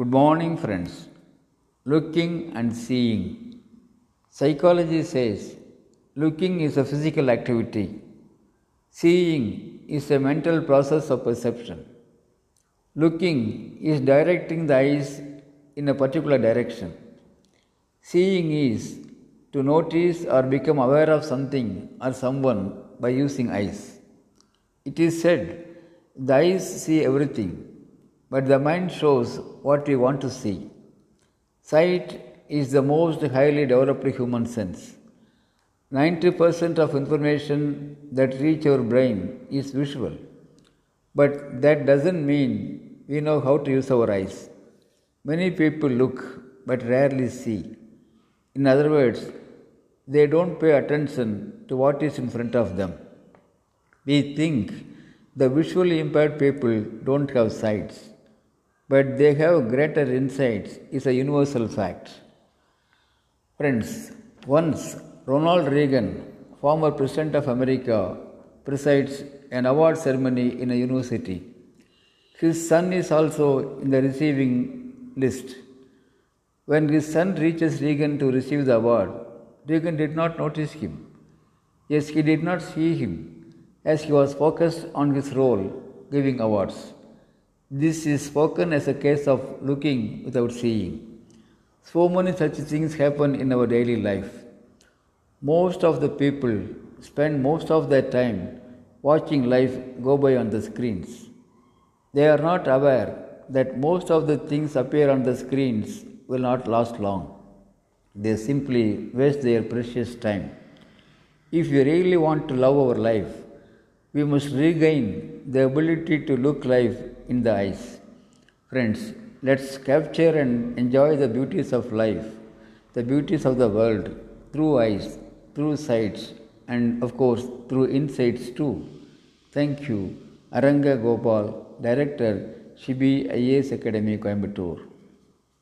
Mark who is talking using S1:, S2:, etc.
S1: Good morning, friends. Looking and seeing. Psychology says looking is a physical activity, seeing is a mental process of perception. Looking is directing the eyes in a particular direction. Seeing is to notice or become aware of something or someone by using eyes. It is said the eyes see everything, but the mind shows what we want to see. Sight is the most highly developed human sense. 90% of information that reach our brain is visual. But that doesn't mean we know how to use our eyes. Many people look but rarely see. In other words, they don't pay attention to what is in front of them. We think the visually impaired people don't have sights, but they have greater insights is a universal fact. Friends, once Ronald Reagan, former President of America, presides an award ceremony in a university. His son is also in the receiving list. When his son reaches Reagan to receive the award, Reagan did not notice him. Yes, he did not see him, as he was focused on his role giving awards. This is spoken as a case of looking without seeing. So many such things happen in our daily life. Most of the people spend most of their time watching life go by on the screens. They are not aware that most of the things appear on the screens will not last long. They simply waste their precious time. If we really want to love our life, we must regain the ability to look life in the eyes. Friends, let's capture and enjoy the beauties of life, the beauties of the world through eyes, through sights, and of course through insights too. Thank you. Aranga Gopal, Director, Shibi IAS Academy, Coimbatore.